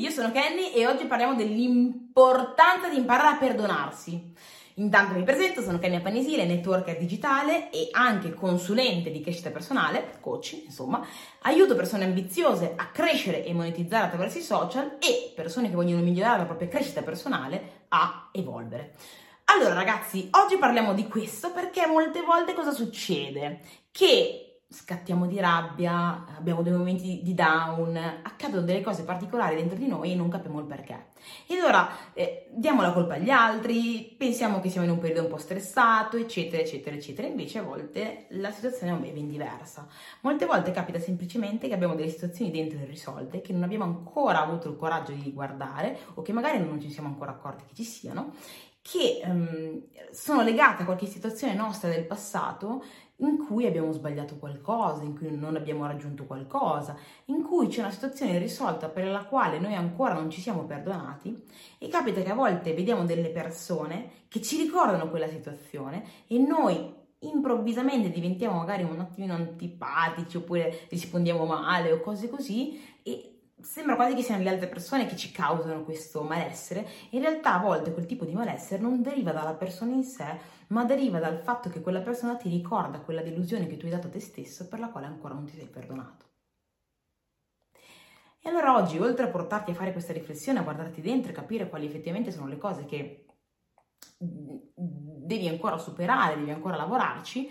io sono Kenny e oggi parliamo dell'importanza di imparare a perdonarsi. Intanto mi presento, sono Kenny Appanisile, networker digitale e anche consulente di crescita personale, coach, insomma. Aiuto persone ambiziose a crescere e monetizzare attraverso i social e persone che vogliono migliorare la propria crescita personale a evolvere. Allora ragazzi, oggi parliamo di questo perché molte volte cosa succede? Che scattiamo di rabbia, abbiamo dei momenti di down, accadono delle cose particolari dentro di noi e non capiamo il perché. E allora eh, diamo la colpa agli altri, pensiamo che siamo in un periodo un po' stressato, eccetera, eccetera, eccetera. Invece a volte la situazione è ben diversa. Molte volte capita semplicemente che abbiamo delle situazioni dentro irrisolte che non abbiamo ancora avuto il coraggio di guardare o che magari non ci siamo ancora accorti che ci siano che um, sono legate a qualche situazione nostra del passato in cui abbiamo sbagliato qualcosa, in cui non abbiamo raggiunto qualcosa, in cui c'è una situazione irrisolta per la quale noi ancora non ci siamo perdonati e capita che a volte vediamo delle persone che ci ricordano quella situazione e noi improvvisamente diventiamo magari un attimino antipatici oppure rispondiamo male o cose così e sembra quasi che siano le altre persone che ci causano questo malessere, in realtà a volte quel tipo di malessere non deriva dalla persona in sé, ma deriva dal fatto che quella persona ti ricorda quella delusione che tu hai dato a te stesso per la quale ancora non ti sei perdonato. E allora oggi, oltre a portarti a fare questa riflessione, a guardarti dentro e capire quali effettivamente sono le cose che devi ancora superare, devi ancora lavorarci,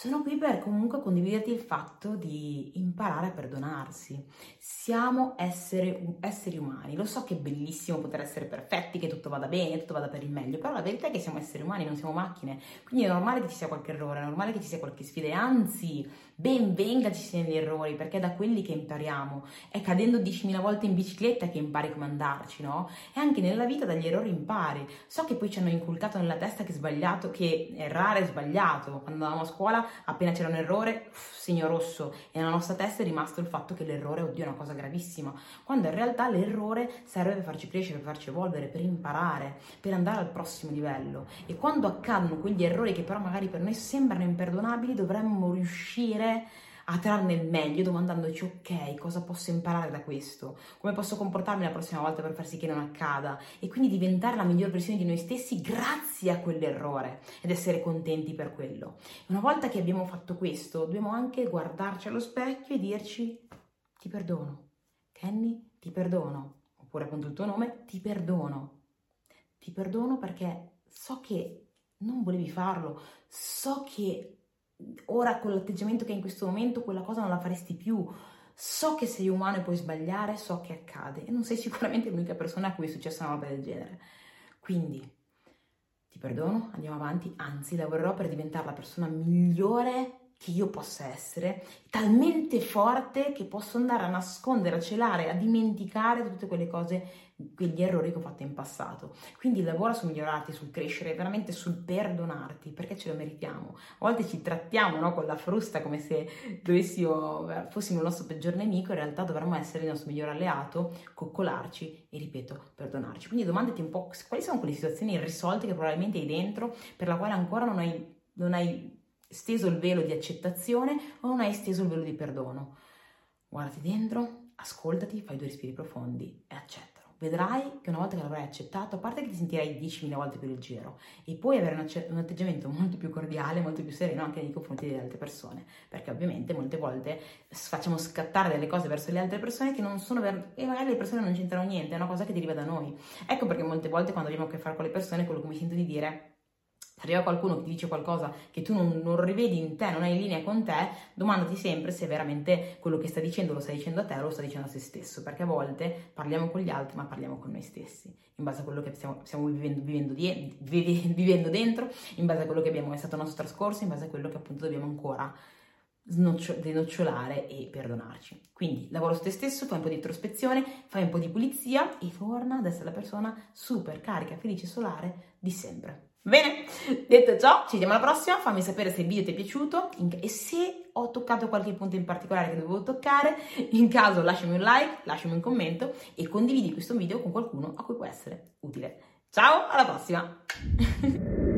sono qui per comunque condividerti il fatto di imparare a perdonarsi. Siamo esseri, esseri, umani. Lo so che è bellissimo poter essere perfetti, che tutto vada bene, tutto vada per il meglio, però la verità è che siamo esseri umani, non siamo macchine. Quindi è normale che ci sia qualche errore, è normale che ci sia qualche sfida e anzi, ben venga ci siano gli errori, perché è da quelli che impariamo. È cadendo 10.000 volte in bicicletta che impari come andarci, no? E anche nella vita dagli errori impari. So che poi ci hanno inculcato nella testa che è sbagliato, che errare è sbagliato. Quando andavamo a scuola appena c'era un errore, uff, segno rosso, e nella nostra testa è rimasto il fatto che l'errore, oddio, è una cosa gravissima, quando in realtà l'errore serve per farci crescere, per farci evolvere, per imparare, per andare al prossimo livello. E quando accadono quegli errori che però magari per noi sembrano imperdonabili, dovremmo riuscire a trarne il meglio domandandoci ok, cosa posso imparare da questo? Come posso comportarmi la prossima volta per far sì che non accada? E quindi diventare la miglior versione di noi stessi grazie a quell'errore ed essere contenti per quello. Una volta che abbiamo fatto questo, dobbiamo anche guardarci allo specchio e dirci ti perdono. Kenny, ti perdono. Oppure appunto il tuo nome, ti perdono. Ti perdono perché so che non volevi farlo, so che ora con l'atteggiamento che hai in questo momento quella cosa non la faresti più. So che sei umano e puoi sbagliare, so che accade e non sei sicuramente l'unica persona a cui è successa una roba del genere. Quindi ti perdono, andiamo avanti, anzi lavorerò per diventare la persona migliore che io possa essere, talmente forte che posso andare a nascondere, a celare, a dimenticare tutte quelle cose, quegli errori che ho fatto in passato. Quindi lavora su migliorarti, sul crescere, veramente sul perdonarti, perché ce lo meritiamo. A volte ci trattiamo no, con la frusta come se dovessimo, fossimo il nostro peggior nemico, in realtà dovremmo essere il nostro miglior alleato, coccolarci e, ripeto, perdonarci. Quindi domandati un po' quali sono quelle situazioni irrisolte che probabilmente hai dentro, per la quale ancora non hai, non hai steso il velo di accettazione o non hai steso il velo di perdono. Guardati dentro, ascoltati, fai due respiri profondi e accettalo. Vedrai che una volta che l'avrai accettato, a parte che ti sentirai 10.000 volte più leggero e puoi avere un, un, atteggiamento molto più cordiale, molto più sereno anche nei confronti delle altre persone, perché ovviamente molte volte facciamo scattare delle cose verso le altre persone che non sono ver- e magari le persone non c'entrano niente, è una cosa che deriva da noi. Ecco perché molte volte quando abbiamo a che fare con le persone quello che mi sento di dire arriva qualcuno che ti dice qualcosa che tu non, non, rivedi in te, non hai in linea con te, domandati sempre se veramente quello che sta dicendo lo sta dicendo a te o lo sta dicendo a se stesso, perché a volte parliamo con gli altri ma parliamo con noi stessi, in base a quello che stiamo, stiamo vivendo, vivendo, di, vivendo, dentro, in base a quello che abbiamo, è stato il nostro trascorso, in base a quello che appunto dobbiamo ancora denocciolare e perdonarci. Quindi lavoro su te stesso, fai un po' di introspezione, fai un po' di pulizia e torna ad essere la persona super carica, felice, solare di sempre. Bene, detto ciò, ci vediamo alla prossima, fammi sapere se il video ti è piaciuto e se ho toccato qualche punto in particolare che dovevo toccare, in caso lasciami un like, lasciami un commento e condividi questo video con qualcuno a cui può essere utile. Ciao, alla prossima!